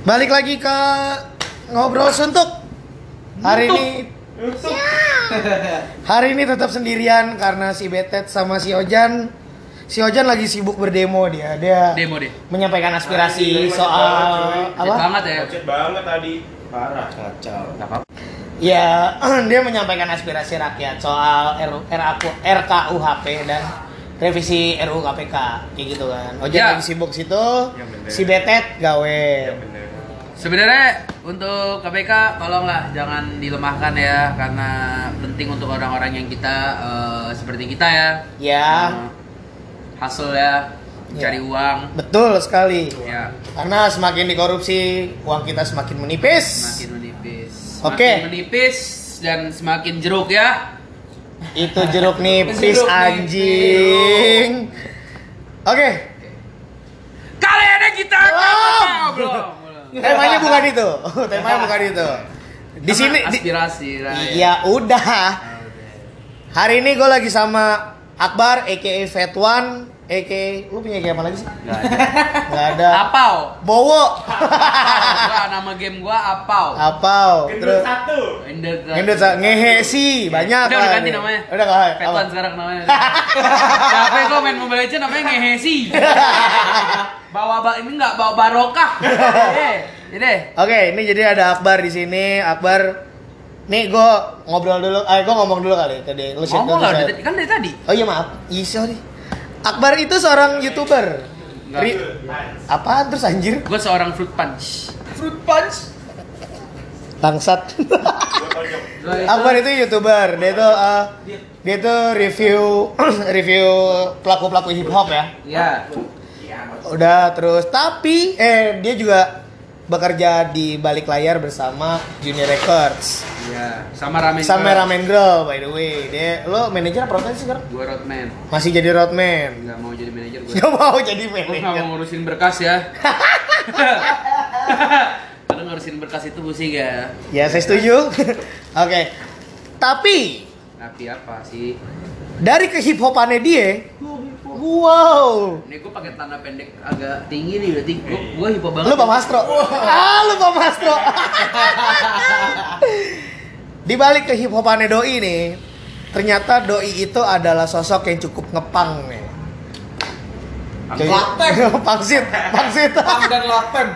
Balik lagi ke ngobrol suntuk. Hari ini Hari ini tetap sendirian karena si Betet sama si Ojan Si Ojan lagi sibuk berdemo dia. Dia Demo deh. menyampaikan aspirasi soal apa? banget ya. Macet banget tadi. Parah, kacau. Apa-apa. Ya, dia menyampaikan aspirasi rakyat soal RKUHP dan revisi RUU KPK kayak gitu kan. Ojan Ya. lagi sibuk situ, Ya, bener. si Betet gawe. Ya. Sebenarnya untuk KPK tolonglah jangan dilemahkan ya karena penting untuk orang-orang yang kita eh, seperti kita ya. Ya, Eh, hustle ya, cari Ya. uang. betul sekali. Ya, Karena semakin dikorupsi, uang kita semakin menipis. semakin menipis. Oke. Semakin menipis dan semakin jeruk ya. Itu jeruk nipis Jeruk anjing. Oke, Kali ini kita Belum. belum. Temanya bukan itu. temanya bukan itu. Di sini aspirasi Ray. Ya udah. Hari ini gue lagi sama Akbar, aka Fat One, aka lu punya game apa lagi sih? Gak ada. Gak ada. Apau. Bowo. gua nama game gua Apau. Apau. Gendut Terus satu. Ender Ngendut sa- ngehe sih banyak Udah, udah ganti namanya. Udah enggak apa? Petuan sekarang namanya. Capek gua main Mobile Legends namanya ngehesi. bawa ba ini enggak bawa barokah. Eh, ini. Oke, ini jadi ada Akbar di sini. Akbar Nih gue ngobrol dulu, eh gue ngomong dulu kali tadi. Lu Ngomong dulu, lah kan dari tadi. Oh iya maaf, iya sorry. Akbar itu seorang youtuber. Enggak. Ri- Apaan terus anjir? Gua seorang fruit punch. Fruit punch. Itu- Akbar itu youtuber. Dia itu eh, dia itu review review pelaku pelaku hip hop ya. Ya. Udah terus tapi eh dia juga bekerja di balik layar bersama Junior Records. Ya, sama ramen. Sama Girl. Ramen Girl by the way. Dia lo manajer apa roadman sih sekarang? Gua roadman. Masih jadi roadman. Enggak mau jadi manajer gua. Gak mau jadi Gua manajer. mau ngurusin berkas ya. Karena ngurusin berkas itu pusing ya. Ya saya setuju. Oke. Tapi Tapi apa sih? dari kehip hopannya dia, wow. Ini gue pakai tanda pendek agak tinggi nih berarti gue gue hipo banget. Lu Pak Mastro. Ah, lu Pak Mastro. Di balik ke hip hopannya doi nih, ternyata doi itu adalah sosok yang cukup ngepang nih. Cuy. Pangsit, pangsit. Pang dan latem.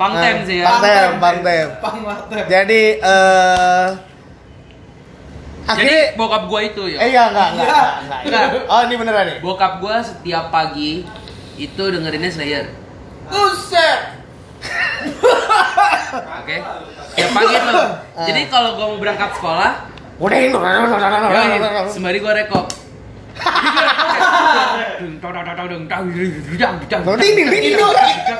Pangtem sih ya. Pangtem, pangtem. Pang latem. Jadi eh Jadi akhirnya bokap gue itu ya. eh iya enggak enggak, Iya. enggak, enggak. Oh, ini beneran nih. Bokap gue setiap pagi itu dengerinnya Slayer. Buset. Oke. Setiap pagi tuh. Ah. Jadi kalau gue mau berangkat sekolah, Udah ini. sembari gue rekop. Itu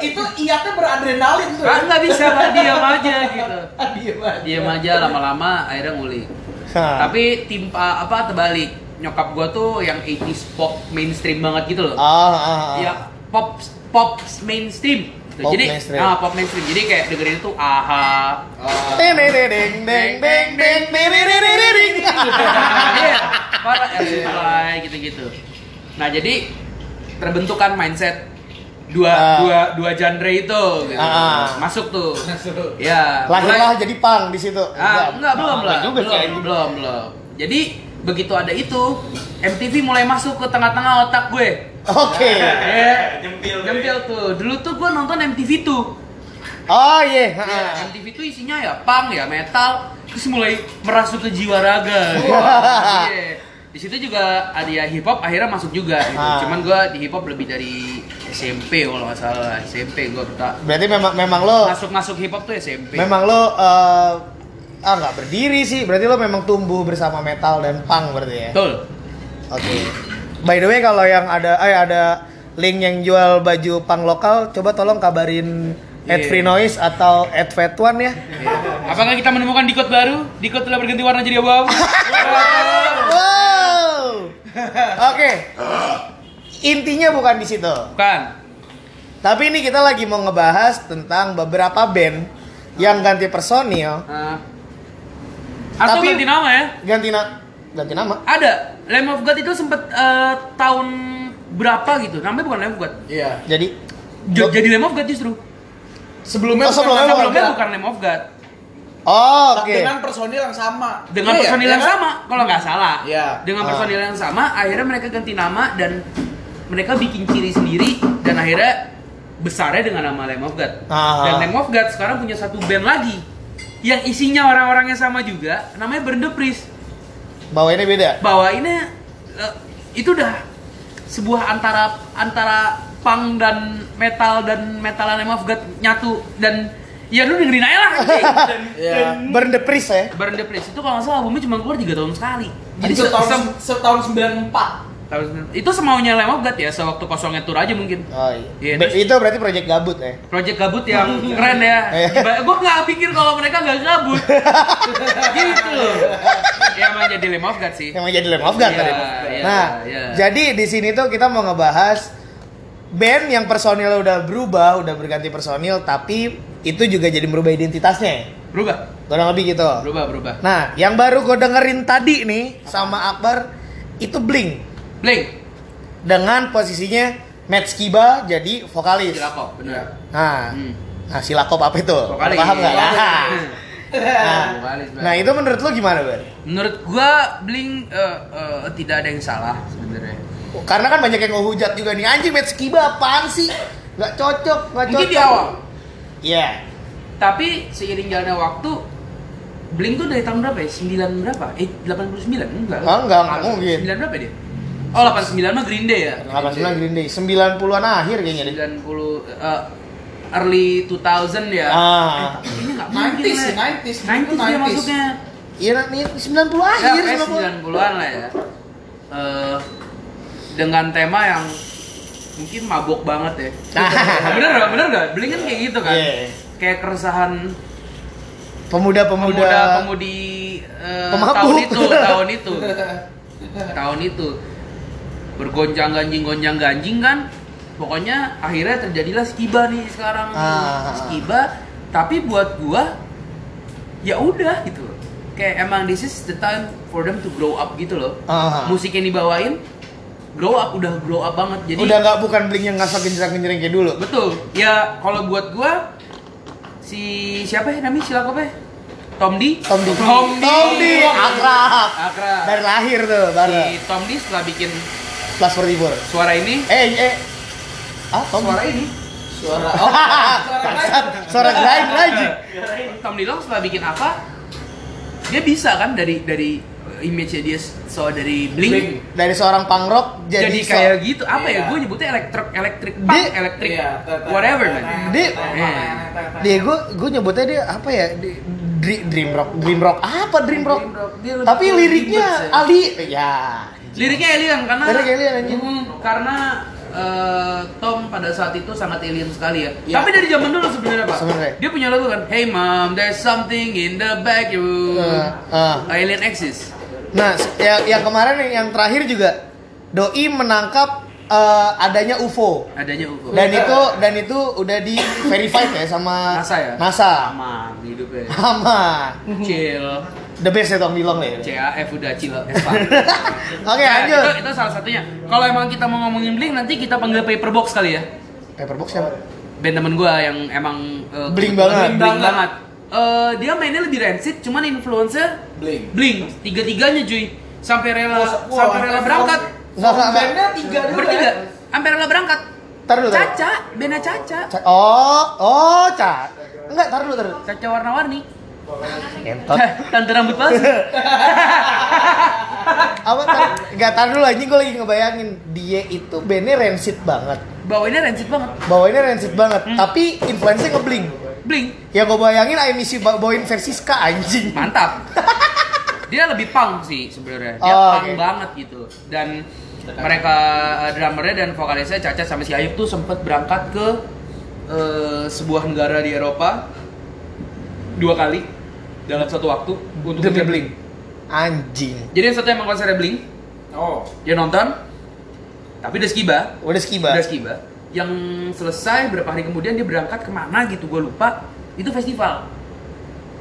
itu iatnya beradrenalin tuh. Kan nggak bisa lah diam aja gitu. Diam aja. Diam aja lama-lama akhirnya ngulik. Tapi timpa apa terbalik. Nyokap gue tuh yang 80s pop mainstream banget gitu loh. Ah, ah, ah. ya pop pop mainstream Gitu. Pop jadi mainstream. ah pop mainstream jadi kayak dengerin itu aha Deng, deng, deng, deng, deng, deng, deng, deng, deng, deng, deng, deng. Iya, para Air Supply gitu-gitu nah jadi terbentukan mindset dua Ah. dua dua genre itu gitu. Ah. masuk tuh Masuk. ya Lahirlah jadi pang di situ. ah, enggak belum Enggak lah juga belum, sih. belum belum jadi begitu ada itu MTV mulai masuk ke tengah-tengah otak gue Oke. Eh, Jempil. Jempil tuh. Dulu tuh gue nonton MTV tuh. Oh iya. Ya, ha. MTV tuh isinya ya punk ya metal terus mulai merasuk ke jiwa raga. Iya. Di situ juga ada ya hip hop akhirnya masuk juga gitu. Ah. Cuman gua di hip hop lebih dari SMP kalau nggak salah SMP gua tak Berarti memang memang lo masuk masuk hip hop tuh SMP. memang lo eh, ah nggak berdiri sih. Berarti lo memang tumbuh bersama metal dan punk berarti ya. Betul. Oke. By the way kalau yang ada eh ada link yang jual baju punk lokal, coba tolong kabarin at Iya. Free Noise atau at Fat One ya. Iya. Apakah kita menemukan dikot baru? Dikot telah berganti warna jadi abu-abu. Wow. Oke. Intinya bukan di situ. Bukan. Tapi ini kita lagi mau ngebahas tentang beberapa band yang ganti personil, Nah. Atau Tapi- ganti nama ya? ganti na ganti nama. Ada. Lamb of God itu sempet eh, tahun berapa gitu? Namanya bukan Lamb of God. Iya. Jadi J- jadi Lamb of God justru. Sebelumnya Oh, sebelumnya bukan Sebelumnya bukan Lamb of God. Oh, oke. Dengan personil yang sama. Dengan Iya, personil iya yang kan? sama, kalau nggak salah. Iya. Dengan Ah. personil yang sama, akhirnya mereka ganti nama dan mereka bikin ciri sendiri dan akhirnya besarnya dengan nama Lamb of God. Ah. Dan Lamb of God sekarang punya satu band lagi yang isinya orang-orangnya sama juga, namanya Burn the Priest. Bawainnya beda. Bawainnya eh, itu udah sebuah antara antara punk dan metal dan metal Lamb of God nyatu dan ya lu dengerin aja lah. anjing. Iya. Burn the Priest ya. Burn the Priest itu kalau nggak salah albumnya cuma keluar 3 tahun sekali. Jadi se- setahun, se- setahun 94. Itu semaunya God ya, sewaktu kosongnya tour aja mungkin. Oh iya. Iya, Be- terus- itu berarti project gabut ya. Project gabut yang keren ya. Iya. gue nggak pikir kalau mereka nggak gabut. gitu loh. Ya emang jadi God sih. Lamb of God Iya, tadi. iya, nah, iya. jadi di sini tuh kita mau ngebahas band yang personilnya udah berubah, udah berganti personil, tapi itu juga jadi merubah identitasnya. Berubah, Kurang lebih gitu. berubah, berubah. Nah, yang baru gue dengerin tadi nih sama Akbar itu Blink Blink, dengan posisinya Matt Skiba jadi vokalis. Silakop, bener. Nah, Hmm. nah Silakop apa itu? Vokalis. Paham nggak? Nah, nah, Vokalis, nah, itu menurut lu gimana, Bar? Menurut gua Blink eh, eh, tidak ada yang salah sebenarnya. Karena kan banyak yang ngehujat juga nih anjing Matt Skiba apaan sih? Nggak cocok, nggak cocok. Mungkin di awal, Iya. tapi seiring jalannya waktu Blink tuh dari tahun berapa ya? 9 berapa? Eh, 89? Enggak. Oh, enggak, enggak mungkin. 9 berapa dia? Oh, 89 mah Green Day ya? 89 Green Day, 90-an akhir kayaknya deh. 90 eh, early 2000 ya. Ah. Eh, ini enggak mungkin. 90s, Le. 90s, 90s dia 90s. masuknya. Iya, nih 90 Ya, akhir 90. 90-an lah ya. Eh, dengan tema yang mungkin mabok banget ya. bener gak? Bener gak? Blink kan kayak gitu kan? Iya. Kayak keresahan Pemuda-pemuda pemuda-pemudi eh, Pemabuk. tahun itu, tahun itu, tahun itu bergonjang ganjing gonjang ganjing kan. Pokoknya akhirnya terjadilah skiba nih sekarang Ah. skiba. Tapi buat gua ya udah gitu. Kayak emang this is the time for them to grow up gitu loh. Ah. Musik yang dibawain grow up udah grow up banget. Jadi Udah nggak bukan Blink yang ngasal genjreng-genjreng kayak dulu. Betul. Ya kalau buat gua si siapa ya namanya silakan apa? Tom D. Tom D. Tom D. Tom D. Akrab. Akrab. Dari lahir tuh, Si bareng. Tom D setelah bikin Plus Fortibur. suara ini, Eh, eh. Ah, Tom suara ini, Suara. Oh, suara suara grind lagi. Tom D Long setelah bikin apa? Dia bisa kan dari dari image dia so dari Blink, Blink. Dari seorang punk rock jadi, jadi, so- kayak gitu. Apa Iya. ya? Gue nyebutnya elektrik elektrik Dia- punk, elektrik Iya, whatever man. Dia- Iya. dia gue gue nyebutnya dia apa ya di, dream rock dream rock apa dream rock, Dream rock. Dia tapi liriknya ya. Ali ya Liriknya alien karena Liriknya alien, anjing. Hmm, karena eh, Tom pada saat itu sangat alien sekali ya. Iya. Tapi dari zaman dulu sebenarnya pak. Sebenarnya. Dia punya lagu kan, Hey mom, there's something in the back you. Eh, eh. Alien exist. nah yang yang kemarin yang, yang terakhir juga doi menangkap eh, adanya UFO Adanya UFO. dan itu dan itu udah di verified ya sama NASA ya. NASA Aman hidupnya. aman Chill. The best ya Tom Dilong ya CAF udah chill. Espa. oke Nah, lanjut itu, itu salah satunya. Kalau emang kita mau ngomongin Blink nanti kita panggil Paperbox kali ya. paperbox siapa Band temen gua yang emang eh, Blink banget. Blink banget. Eh, dia mainnya lebih rancid, cuman influence-nya Blink. Blink tiga-tiganya cuy sampai rela Wah, sampai rela wah, berangkat Nggak, nggak, nggak. Bandnya tiga dulu bertiga ya. sampai rela berangkat Ntar dulu. Caca bandnya Caca Ca- oh oh ca enggak tar dulu tar dulu Caca warna-warni Entot. tante rambut palsu apa enggak tar dulu anjing gue lagi ngebayangin. Dia itu bandnya rancid banget. Bawainnya rancid banget. Bawainnya rancid banget. Hmm. tapi influence-nya ngebling Blink. Yang gue bayangin IMC ba- bawain versi ska anjing. Mantap. Dia lebih punk sih sebenarnya. Dia Oh, punk oke. banget gitu. Dan mereka eh, drummernya dan vokalisnya Caca sama si Ayub tuh sempet berangkat ke eh, sebuah negara di Eropa. Dua kali dalam satu waktu untuk Demi Blink. anjing Jadi yang satu emang konsernya Blink, Oh. dia nonton, tapi udah skiba, udah skiba udah skiba. Yang selesai berapa hari kemudian dia berangkat ke mana gitu, gue lupa. Itu festival.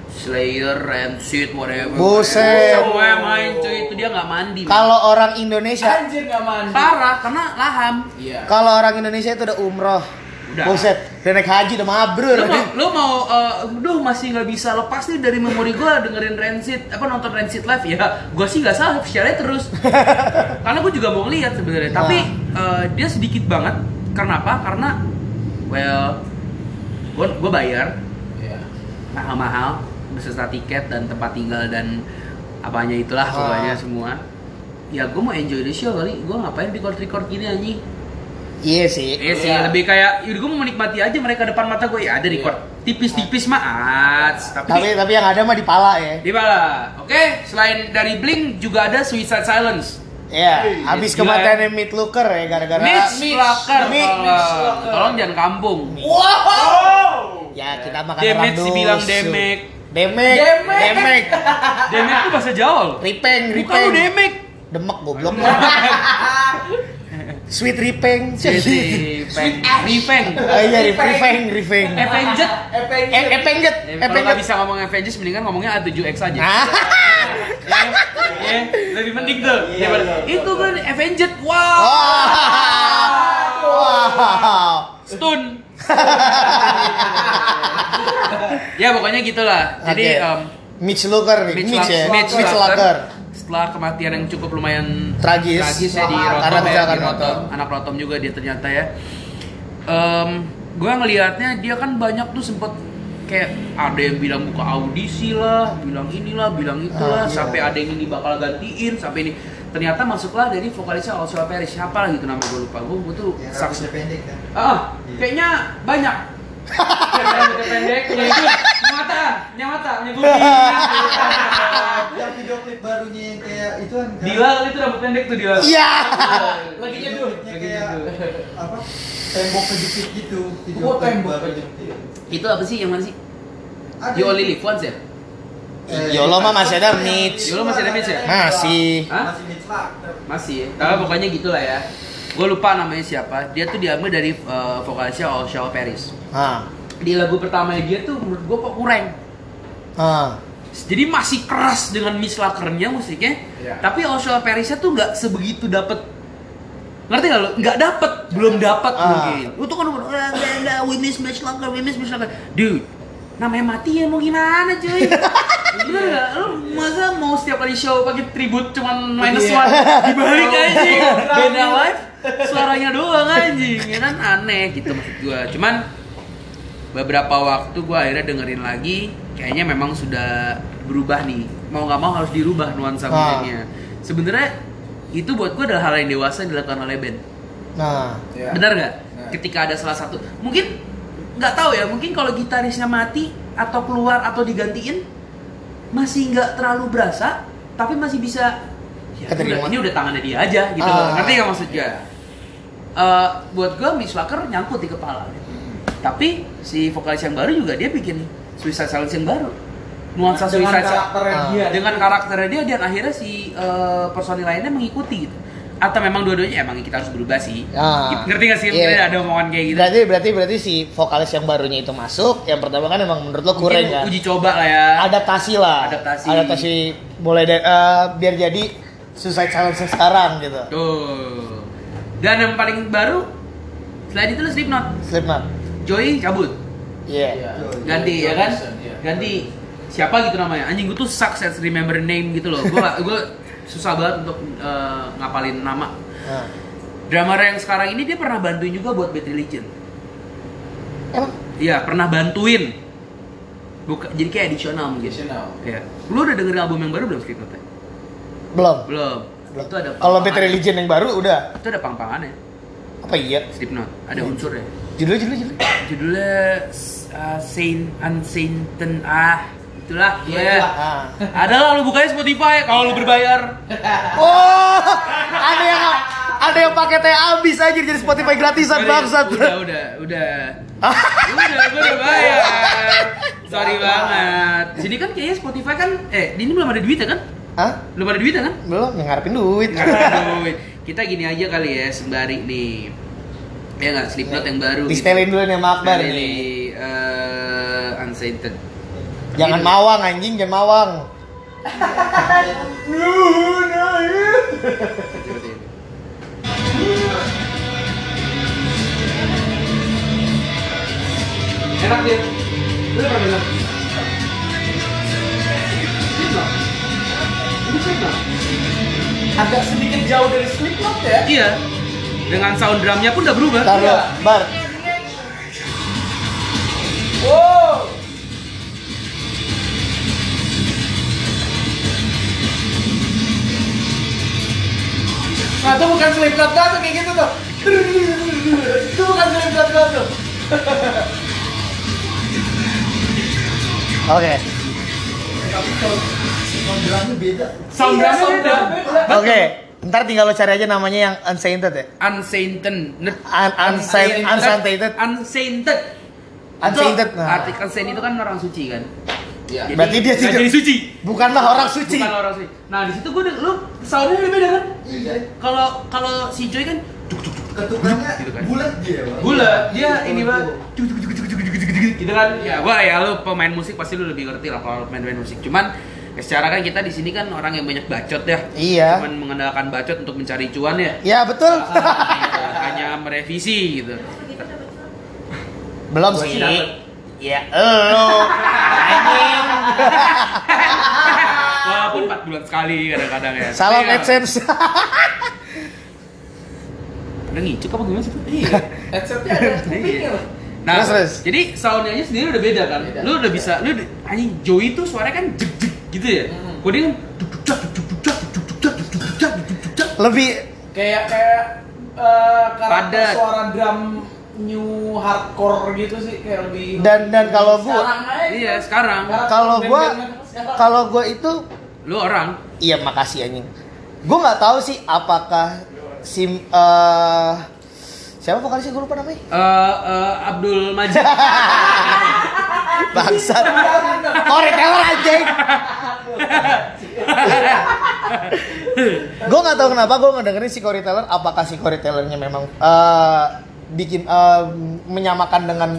Slayer, Rancid, whatever. Buset. Semua main cuy, itu dia nggak mandi. kalau orang Indonesia Anjir nggak mandi. Parah, karena laham. Iya. kalau orang Indonesia itu udah umroh Udah. Buset, udah naik haji udah mabrur. Lu mau, lu mau, eh, duh masih nggak bisa lepas nih dari memori gua dengerin Rancid, apa nonton Rancid live ya? Gua sih nggak salah share terus. Karena gua juga mau ngeliat sebenarnya. Tapi eh, dia sedikit banget. Karena apa? Karena, well, gua, gua bayar Iya. mahal-mahal beserta tiket dan tempat tinggal dan apanya itulah Ah. pokoknya semua. Ya gue mau enjoy the show kali. Gue ngapain record-record gini anjing? Iya sih. Iya sih, Iya. lebih kayak yaudah gue mau menikmati aja mereka depan mata gue ya ada record tipis-tipis mah ats. tapi, Tapi tapi yang ada mah di pala ya. di mana? Oke, selain dari Blink juga ada Suicide Silence. Iya, habis kematiannya Meat Looker ya gara-gara Mitch Mitch Locker. Mitch tolong. Locker. Tolong jangan kampung. Ya kita makan Demek orang dusun. bilang Demek. Demek. Demek. Demek. Demek itu bahasa Jawa. loh. Ripeng, Bukan ripeng. lu Demek. Demek goblok. Sweet ripeng. Jadi Ripeng. Ripeng. Oh iya, ripeng, ripeng. Avenged. Avenged. Eh, Kalau nggak bisa ngomong Avengers, mendingan ngomongnya A7X aja. Nah, Ya, ya, lebih penting tuh. Iya, iya. Itu kan Avenged. Wow. wow. Stun. ya pokoknya gitulah. Jadi Mitch Looker, nih, Mitch, Mitch, ya, Mitch Mitch Locker, Locker. Setelah kematian yang cukup lumayan Tragis. ya di Karena Rotom ya, di Rotom. anak Rotom juga dia ternyata ya. Em, gue ngelihatnya dia kan banyak tuh sempet kayak ada yang bilang buka audisi lah, bilang inilah, bilang itulah, Ah, iya. sampai ada yang ini bakal gantiin, sampai ini ternyata masuklah dari vokalisnya Oswald Paris siapa lah gitu nama gue lupa gue gue tuh Yang saksi pendek kan? Ah, kayaknya banyak. Rambutnya pendek, punya mata, punya mata, punya kuping. Yang video klip barunya yang kayak itu kan? Dila itu rambut pendek tuh Dila. Iya. Lagi nyeduh. kayak nyeduh. apa? Tembok kejepit gitu. Video Oh, tembok kejepit. Itu apa sih yang mana sih? Ada You Only Live Once ya? Eh, Yolo mah masih ada Mitch. Yolo masih ada Mitch ya? Masih. Hah? Masih Mitch Locker. Masih ya. Tapi pokoknya gitulah ya. Gue lupa namanya siapa. Dia tuh diambil dari uh, vokalisnya Oshawa Paris. Ah. Di lagu pertamanya dia tuh menurut gue kok kurang. Ah. Jadi masih keras dengan Miss Lackernya musiknya, Iya. tapi Oshawa Parisnya tuh nggak sebegitu dapet ngerti gak lo? Nggak dapet, belum dapet Ah. mungkin. Tuh kan udah "Ah, ada, we miss Miss Lacker, we miss Miss Lacker. Dude, namanya mati ya mau gimana cuy? Bener gak? Lu masa mau setiap kali show pakai tribute cuman minus Iya. one dibalik anjing beda live suaranya doang anjing ya kan aneh gitu maksud gua cuman beberapa waktu gua akhirnya dengerin lagi kayaknya memang sudah berubah nih mau nggak mau harus dirubah nuansa Ah. musiknya sebenarnya itu buat gua adalah hal yang dewasa yang dilakukan oleh band Nah. Iya. benar nggak Nah. ketika ada salah satu mungkin nggak tahu ya mungkin kalau gitarisnya mati atau keluar atau digantiin masih nggak terlalu berasa tapi masih bisa ya, udah, ini udah tangannya dia aja gitu Ah. ngerti nggak maksudnya Eh, buat gua Miss Laker nyangkut di kepala tapi si vokalis yang baru juga dia bikin Suicide Silence yang baru nuansa Dengan Suicide karakternya Ah. dia. dengan karakternya dia dan akhirnya si eh, personil lainnya mengikuti gitu atau memang dua-duanya emang kita harus berubah sih Ah. ngerti gak sih. Mungkin ada omongan kayak gitu Berarti berarti berarti si vokalis yang barunya itu masuk, yang pertama kan emang menurut lo kurang Mungkin kan? uji coba lah ya Adaptasi lah. Adaptasi. Adaptasi boleh eh, biar jadi Suicide Silence sekarang gitu. tuh dan yang paling baru selain itu lo Slipknot Slipknot. Joey cabut Iya. Iya. ganti ya kan Iya. ganti siapa gitu namanya anjing gue tuh sucks at remember name gitu loh gue gue susah banget untuk eh, ngapalin nama Nah. drummer yang sekarang ini dia pernah bantuin juga buat Bad Religion Emang Iya, pernah bantuin. Buka, jadi kayak additional mungkin. Additional. Iya. Lu udah dengerin album yang baru belum Slipknot? ya? belum. Belum. Belum. Itu ada Kalau Bad. Religion yang baru udah. Itu ada pang-pangannya. Apa iya? Slipknot. Ada Hmm. unsurnya. Judul judul judul. Judulnya uh, Saint Unsainten ah itulah ya. itulah. Ah. Ada lah lu bukanya Spotify kalau lu berbayar. Oh, ada yang ada yang pakai teh habis aja jadi Spotify gratisan bangsat. Udah, udah, udah. udah, gue udah bayar. Sorry banget. Di sini kan kayaknya Spotify kan eh di ini belum ada duit ya kan? Hah? Belum ada duit ya kan? Belum, yang ngarepin duit. Aduh, kita gini aja kali ya sembari nih. Ya nggak Slipknot yang baru. Distelin dulu nih sama Akbar Dari nih. eh, Unsainted. Jangan Gitu. mawang anjing, jangan mawang. Seperti ini. enak dia. Lu pernah dengar? Slipknot. Ini Slipknot. Agak sedikit jauh dari Slipknot ya. Iya. Dengan sound drumnya pun udah berubah. Ntar lo, bar. Wow. Nah itu bukan Slipknot banget tuh, kayak gitu tuh. Itu bukan Slipknot banget tuh. Oke. Tapi kalau sound drumnya beda. Sound Iya, drumnya sound beda. drumnya beda. Ntar tinggal lo cari aja namanya yang unsainted ya. Unsainted. Un unsainted. Unsainted. Unsainted. Unsainted. Nah. Arti unsainted itu kan orang suci kan. Iya. Jadi- Berarti dia tidak- jadi suci. Bukanlah orang suci. Bukan orang suci. Nah di situ gue lu soundnya udah beda kan? Iya. Kalau kalau si Joy kan Ketukannya Gitu kan. bulat dia. Bang. bulat, dia ini banget. Gitu kan? Ya gua ya lu pemain musik pasti lu lebih ngerti lah kalau main-main musik. Cuman ya secara kan kita di sini kan orang yang banyak bacot ya. Iya. Cuman mengandalkan bacot untuk mencari cuan ya. Ya betul. Hanya merevisi gitu. Belum sih. Ya. Anjing. Walaupun 4 bulan sekali kadang-kadang ya. Salam Tapi ya, AdSense. Udah ngicuk apa gimana sih? Iya. Headsetnya ada kupingnya loh. Nah, Terus, terus. jadi soundnya aja sendiri udah beda kan? Beda. Lu udah bisa, lu anjing Joey tuh suaranya kan jek jek gitu ya. Hmm. Kok dia kan. Lebih Kayak kayak eh, karakter Padat. suara drum new hardcore gitu sih kayak lebih Dan- dan kalau gua- Sekarang aja gitu. Iya, sekarang. Kalau gua kalau gua itu Lu orang iya makasih anjing. Gua nggak tahu sih apakah sim eh siapa vokalisnya gue lupa namanya. eh eh, Abdul Majid. Bangsat. Corey Taylor anjing. gue nggak tahu kenapa gue ngedengerin si Corey Taylor apakah si Corey Taylornya memang eh, bikin eh, menyamakan dengan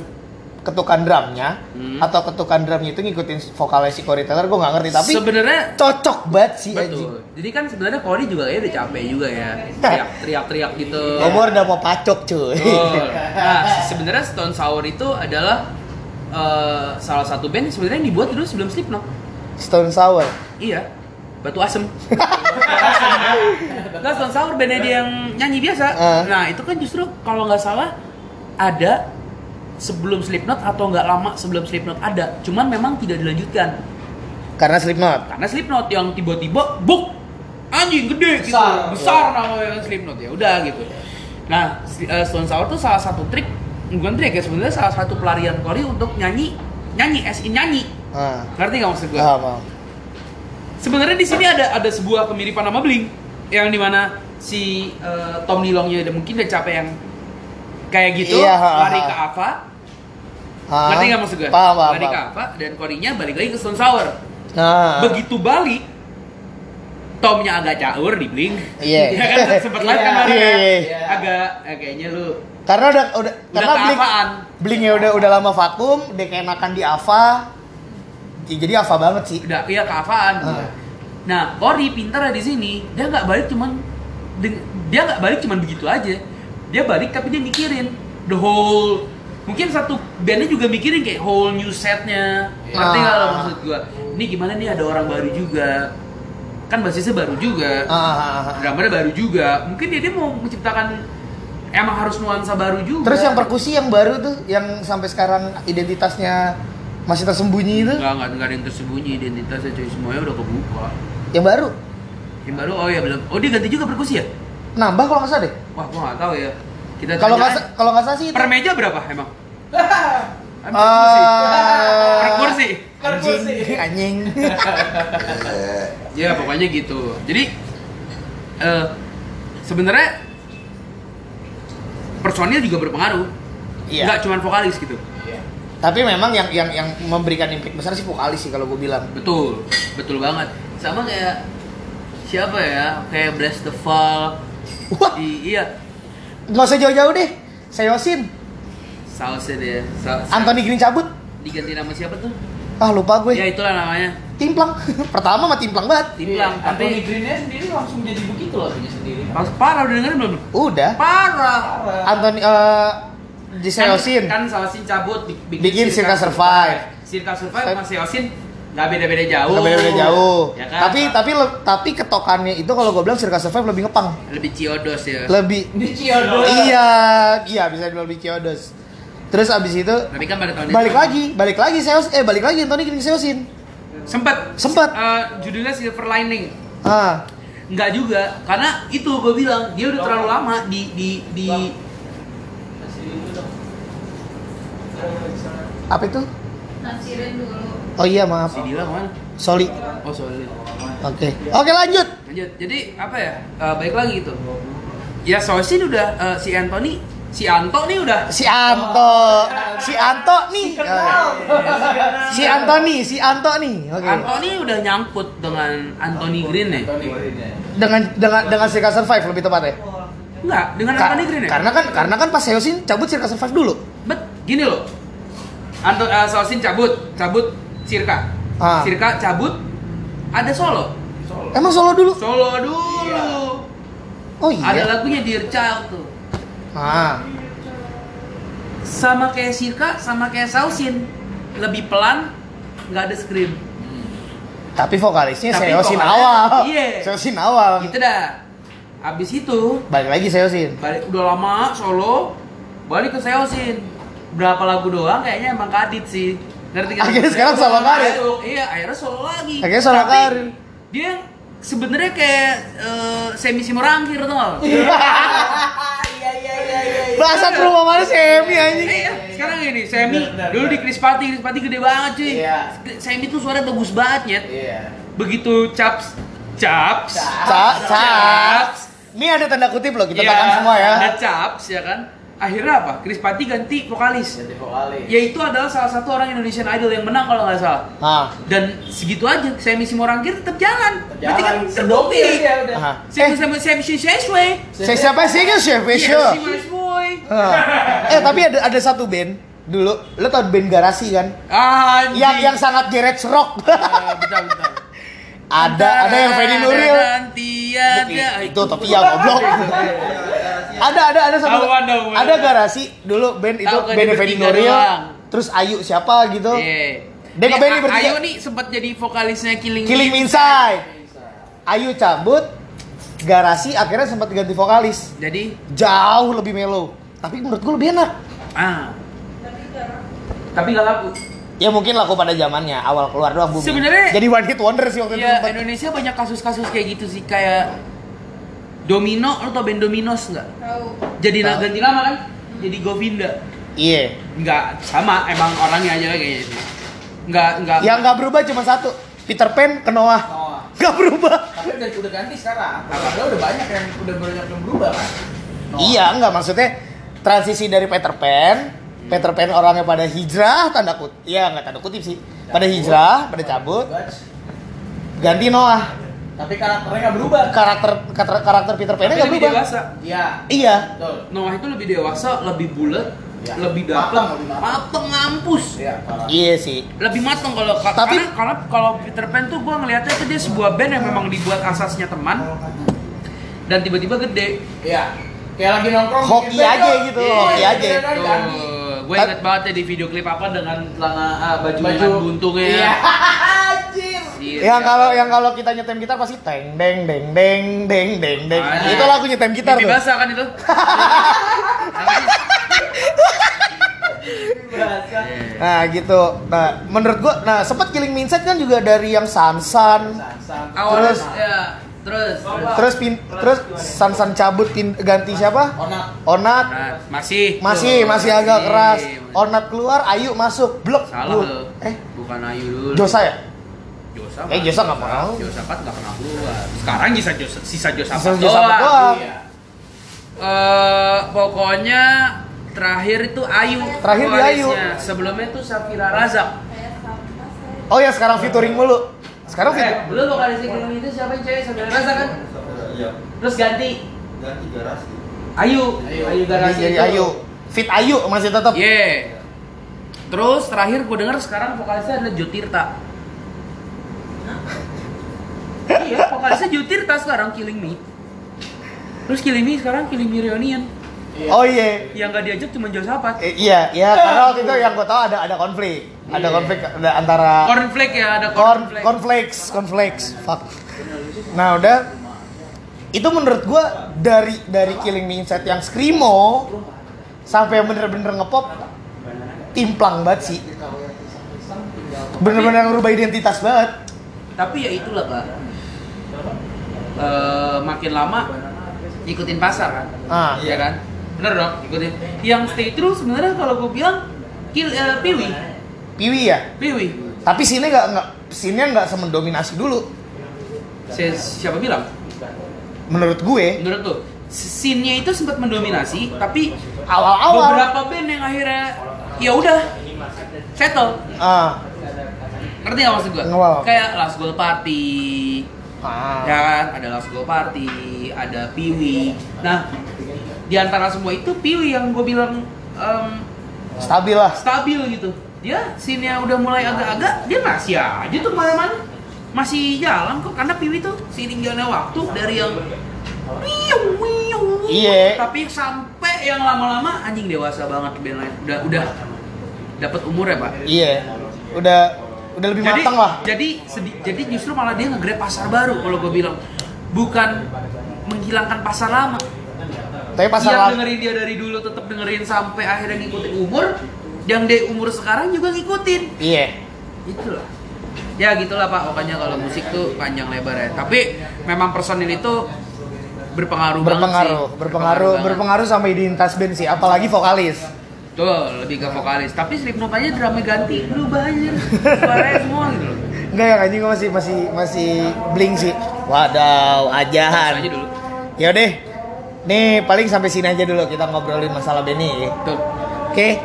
ketukan drumnya Hmm. atau ketukan drumnya itu ngikutin vokalnya si Corey Taylor gue nggak ngerti tapi sebenarnya cocok banget sih betul. Jadi kan sebenarnya Cody juga kayaknya udah capek juga ya. Teriak-teriak gitu. umur udah mau pacok cuy Betul. Nah, sebenarnya Stone Sour itu adalah eh, salah satu band yang sebenarnya yang dibuat dulu sebelum Slipknot. Stone Sour Iya. Batu asem. Nggak Stone Sour bandnya dia yang nyanyi biasa. Ah. Nah itu kan justru kalau nggak salah ada sebelum Slipknot atau nggak lama sebelum Slipknot ada. Cuman memang tidak dilanjutkan karena Slipknot karena Slipknot yang tiba-tiba buk anjing gede gitu Besar. besar namanya Slipknot ya udah gitu. Nah eh, Stone Sour tuh salah satu trik bukan trik ya sebenarnya salah satu pelarian Cory untuk nyanyi nyanyi as in nyanyi ah ngerti nggak maksud gue? Sebenarnya di sini ada ada sebuah kemiripan sama Blink yang di mana si eh, Tom Nilongnya udah mungkin udah capek yang kayak gitu Iya, ha, lari ha. ke Ava Ah, ngerti nggak maksud gue? paham paham, lari ke. Ava dan Cory-nya balik lagi ke Stone Sour Ah. begitu balik Tomnya agak caur di Blink Iya. ya kan sempet live kan iya, ya? iya. agak eh, kayaknya lu karena udah udah karena Blink keapaan. Blinknya udah udah lama vakum dia keenakan di Ava Ya, jadi Ava banget sih udah iya keavaan Ah. nah Cory pintar di sini dia nggak balik cuman dia nggak balik cuman begitu aja dia balik tapi dia mikirin the whole mungkin satu bandnya juga mikirin kayak whole new setnya ngerti nggak lo Ah. maksud gua ini gimana nih ada orang baru juga kan basisnya baru juga. Ah, ah, ah, ah. drummernya baru juga. Mungkin dia, dia mau menciptakan emang harus nuansa baru juga. Terus yang perkusi yang baru tuh yang sampai sekarang identitasnya masih tersembunyi itu? Nggak nggak ada yang tersembunyi identitasnya cuy. Semuanya udah kebuka. Yang baru? Yang baru? Oh ya belum oh dia ganti juga perkusi ya? Nambah kalau nggak salah deh. Wah, gua nggak tahu ya. Kita kalau nggak kalau nggak salah sih per meja berapa emang? Per kursi. Eh, Per kursi. anjing. Anjing Ya pokoknya gitu. Jadi eh sebenarnya personil juga berpengaruh. Iya. Nggak cuma vokalis gitu. tapi memang yang yang yang memberikan impact besar sih vokalis sih kalau gue bilang Betul, betul banget. Sama kayak siapa ya? Kayak Bless the Fall. Wah. Di, iya, nggak usah jauh-jauh deh Seyosin sausnya dia. Sa- sa- Anthony Green cabut diganti nama siapa tuh? ah lupa gue Ya itulah namanya. Timplang pertama mah timplang banget Timplang, Anthony tapi Green-nya sendiri langsung jadi begitu lagunya sendiri. pas parah udah dengerin belum? udah Parah. Parah. Anthony eh di Seosin. Kan, kan Seosin cabut bi- Bikin Circa Survive. Circa Survive sama Seosin nggak beda-beda jauh. Nggak beda-beda jauh. Ya kan? Tapi tapi le- tapi ketokannya itu kalau gue bilang Circa Survive lebih ngepang. lebih ciodos ya. Lebih Di Ciodo. Iya, iya bisa dibilang lebih kiodos. Terus abis itu Tapi kan pada tahun itu balik lagi, balik lagi Seos eh balik lagi Anthony Killing Seosin. Sempat Sempet. eh, judulnya Silver Lining. Ah, Enggak juga, karena itu gue bilang dia udah terlalu lama di di di apa itu? Dulu. Oh iya maaf. si Dila ke mana? Sorry. Oh sorry. Oke. Oke lanjut. Lanjut. Jadi apa ya? Eh, baik lagi gitu. Ya Sosin udah eh, si Anthony, si Anto nih udah Si Anto, si Anto nih. Si Antoni, si Anto nih. Oke. Anthony udah nyangkut dengan Anthony Green ya? Dengan dengan dengan Circa Survive lebih tepatnya. Enggak, dengan Ka- Anthony Green ya? Karena kan karena kan pas Seosin cabut Circa Survive dulu. Bet, gini loh. Anto eh, Sosin cabut, cabut Circa. Ah. Circa cabut, ada solo. Emang solo dulu? Solo dulu. Oh Ada iya. lagunya Dear Child tuh. Ah. Sama kayak Circa, sama kayak Sausin. Lebih pelan, nggak ada scream. Tapi vokalisnya Tapi Seosin vokalnya- awal. iya. Seosin awal. Gitu dah. Abis itu, Balik lagi Seosin. balik udah lama solo, balik ke Seosin. Berapa lagu doang kayaknya emang kadit sih. Ngerti kan? Akhirnya sekarang solo karir. Iya, akhirnya solo lagi. Akhirnya solo karir. Dia sebenarnya kayak eh, semi simorangkir tuh Bahasa ke rumah mana Semi anjing. Iya, sekarang ini Semi bener, dulu di bener. Krispati, Krispati gede banget cuy. Iya. Semi tuh suara bagus banget ya. Iya. Begitu caps, caps, Ca, caps. Ini ada tanda kutip loh kita Iya, tekan semua ya. Ada caps ya kan. Akhirnya apa? Krispati ganti vokalis. Jadi vokalis. Yaitu adalah salah satu orang Indonesian Idol yang menang kalau nggak salah. Ah. Dan segitu aja, Semi Simorangkir tetap jalan. Berarti kan terbukti. udah. Eh, Semi Semi Semi Seswe. saya siapa sih kan Iya, show. Ah. Eh tapi ada ada satu band dulu, lo tau band garasi kan? Anjing. Yang yang sangat garage rock. Bentar, bentar. Ada ada yang Fedi Nuril. Dan tiada. Itu tapi ya goblok. ada ada ada satu dong, gue. ada garasi dulu band itu kan, band Fedi Nuril. Terus Ayu siapa gitu. Iya. Dia nih A- bertiga. Ayu nih sempat jadi vokalisnya Killing, Killing Me Inside. Ayu cabut, garasi akhirnya sempat ganti vokalis. Jadi, Jauh lebih mellow. Tapi menurut gue lebih enak. ah, Tapi nggak laku. Ya mungkin laku pada zamannya awal keluar doang booming. Sebenarnya- jadi one hit wonder sih waktu itu. Ya, sempet. Indonesia banyak kasus-kasus kayak gitu sih kayak Domino, lo tau band Dominos nggak? Tahu. Jadi Tahu. na- ganti nama kan? Jadi Govinda. Iya. Nggak sama, emang orangnya aja kayaknya sih. Nggak nggak. Yang nggak berubah cuma satu. Peter Pan ke Noah. Noah. Nggak berubah. Tapi udah udah ganti sekarang. Padahal udah banyak yang udah banyak yang berubah kan. Noah. Iya, enggak maksudnya transisi dari Peter Pan, Peter Pan orangnya pada hijrah tanda kutip. Iya, enggak tanda kutip sih. Pada hijrah, pada cabut, ganti Noah. Tapi karakternya nggak berubah. Karakter karakter, karakter Peter Pan nggak berubah. dewasa. Iya. Iya. Betul. Noah itu lebih dewasa, lebih bulat, Ya. lebih Matang, dapet, lebih matang. mateng ngampus. Iya. parah. Iya sih. lebih mateng kalau ka- Tapi- karena kalau kalau Peter Pan tuh gue ngelihatnya tuh dia sebuah band yang memang dibuat asasnya teman dan tiba-tiba gede. Iya. Kayak lagi nongkrong. Hoki aja gitu, iya, hoki iya, aja. ganti. Gue inget banget ya di video klip apa dengan celana ah, baju, dengan buntungnya. Iya. Anjir. Iya, yang kalau yang kalau kita nyetem gitar pasti teng deng deng deng deng deng deng. Ah, Itu lagu nyetem gitar Mimpi tuh. basah kan itu? Nah, gitu. Nah, menurut gua nah sempat Killing Inside kan juga dari yang Sansan, Sansan. Awalnya Terus- ya, terus terus pin, terus Sansan cabut pin- ganti siapa? Onat. Onat Nah, masih masih masih agak Masih. keras. Onat keluar, Ayu masuk, blok. salah lo. Eh, bukan Ayu dulu. Josa ya? Josa. Eh, Josa nggak mau. Josa kan nggak pernah keluar. Sekarang sisa Josa, sisa Josa Sisa doang. Josa doang. Iya. Eh, pokoknya terakhir itu Ayu. Terakhir di Ayu. Sebelumnya itu Safira Razak. Oh ya sekarang featuring mulu. Sekarang fit. Eh, belum vokalisnya film itu siapa yang cewek Safira Razak kan? Terus ganti Ganti garasi. Ayu. Ayu. Ayu Garasi. jadi. Ayu. Fit Ayu masih tetap. Iya. Terus terakhir gue denger sekarang vokalisnya adalah Jotirta. iya, vokalisnya Jotirta sekarang Killing Me. Terus Killing Me sekarang Killing Me Reunion. Oh iya. Yang nggak diajak cuma Josafat. Eh, iya, iya karena waktu itu yang gue tahu ada ada konflik. Ada Iya. konflik ada antara Cornflake ya, ada cornflake. cornflakes, cornflakes. Fuck. Nah, udah itu menurut gua dari dari Killing Me Inside yang screamo sampai yang bener-bener ngepop timplang banget sih. Bener-bener ngerubah identitas banget. Tapi ya itulah kak. Eh, makin lama ikutin pasar kan. Ah, Iya kan? Bener dong, ikutin. Yang stay true sebenarnya kalau gue bilang kill eh, Piwi, Piwi ya. Piwi. Tapi sini nggak nggak sini nggak semendominasi dulu. Si- siapa bilang? Menurut gue Menurut tuh, scene-nya itu sempat mendominasi, tapi awal-awal. beberapa band yang akhirnya ya udah settle. Ah, Ngerti gak maksud gue? Nggak. Kayak Last Goal Party, ah. ya kan? Ada Last Goal Party, ada Piwi. Nah, di antara semua itu Piwi yang gue bilang em, Stabil lah. stabil gitu. Dia scene-nya udah mulai agak-agak, dia masih aja tuh ke mana-mana. Masih jalan kok, karena Piwi tuh seiring jalannya waktu dari yang wiung, wiung. Iya. Tapi sampai yang lama-lama anjing dewasa banget band lain. Udah udah dapat umur ya pak. Iya. Udah udah lebih jadi, matang lah. Jadi sedi- jadi justru malah dia nge pasar baru kalau gue bilang. Bukan menghilangkan pasar lama. Tapi pasar yang dengerin dia dari dulu tetap dengerin sampai akhirnya ngikutin umur. Yang dia umur sekarang juga ngikutin. Iya. Itulah. Ya gitulah Pak, pokoknya kalau musik tuh panjang lebar ya. Tapi memang personil itu berpengaruh, berpengaruh, sih. berpengaruh, banget. berpengaruh sama identitas band sih, apalagi vokalis. Tuh, lebih ke vokalis. Tapi Slipknot aja drama ganti, berubah aja. Suaranya semua gitu loh. Enggak ya anjing masih masih masih bling sih. Wadaw, ajahan. aja dulu. Ya deh. Nih paling sampai sini aja dulu kita ngobrolin masalah Benny. Tuh. Oke.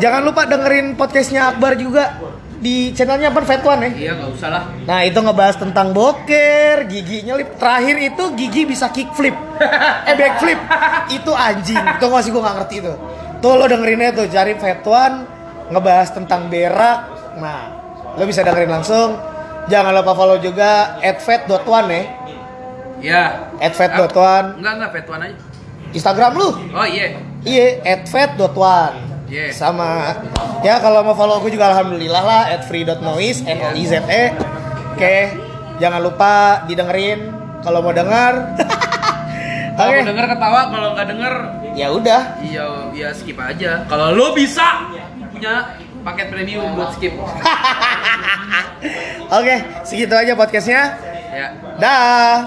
Jangan lupa dengerin podcastnya Akbar juga di channelnya apa Fat One ya. Iya, nggak usah lah. Nah itu ngebahas tentang boker, gigi nyelip. Terakhir itu gigi bisa kickflip, eh backflip. Itu anjing. Itu nggak sih gue nggak ngerti itu. Tuh lo dengerinnya tuh cari Fat One ngebahas tentang berak. Nah lo bisa dengerin langsung. Jangan lupa follow juga @fat.one ya. Ya. @fat.one Enggak, enggak, Petuan aja. Instagram lu. Oh iya. Iya, @fat.one. Iya. Sama ya kalau mau follow aku juga alhamdulillah lah @free.noise n o i z e. Oke, jangan lupa didengerin kalau mau denger. Kalau Oke. mau denger ketawa, kalau nggak denger, Ya udah. iya ya skip aja. Kalau lo bisa punya paket premium buat skip. Oke, segitu aja podcastnya. Ya. Dah.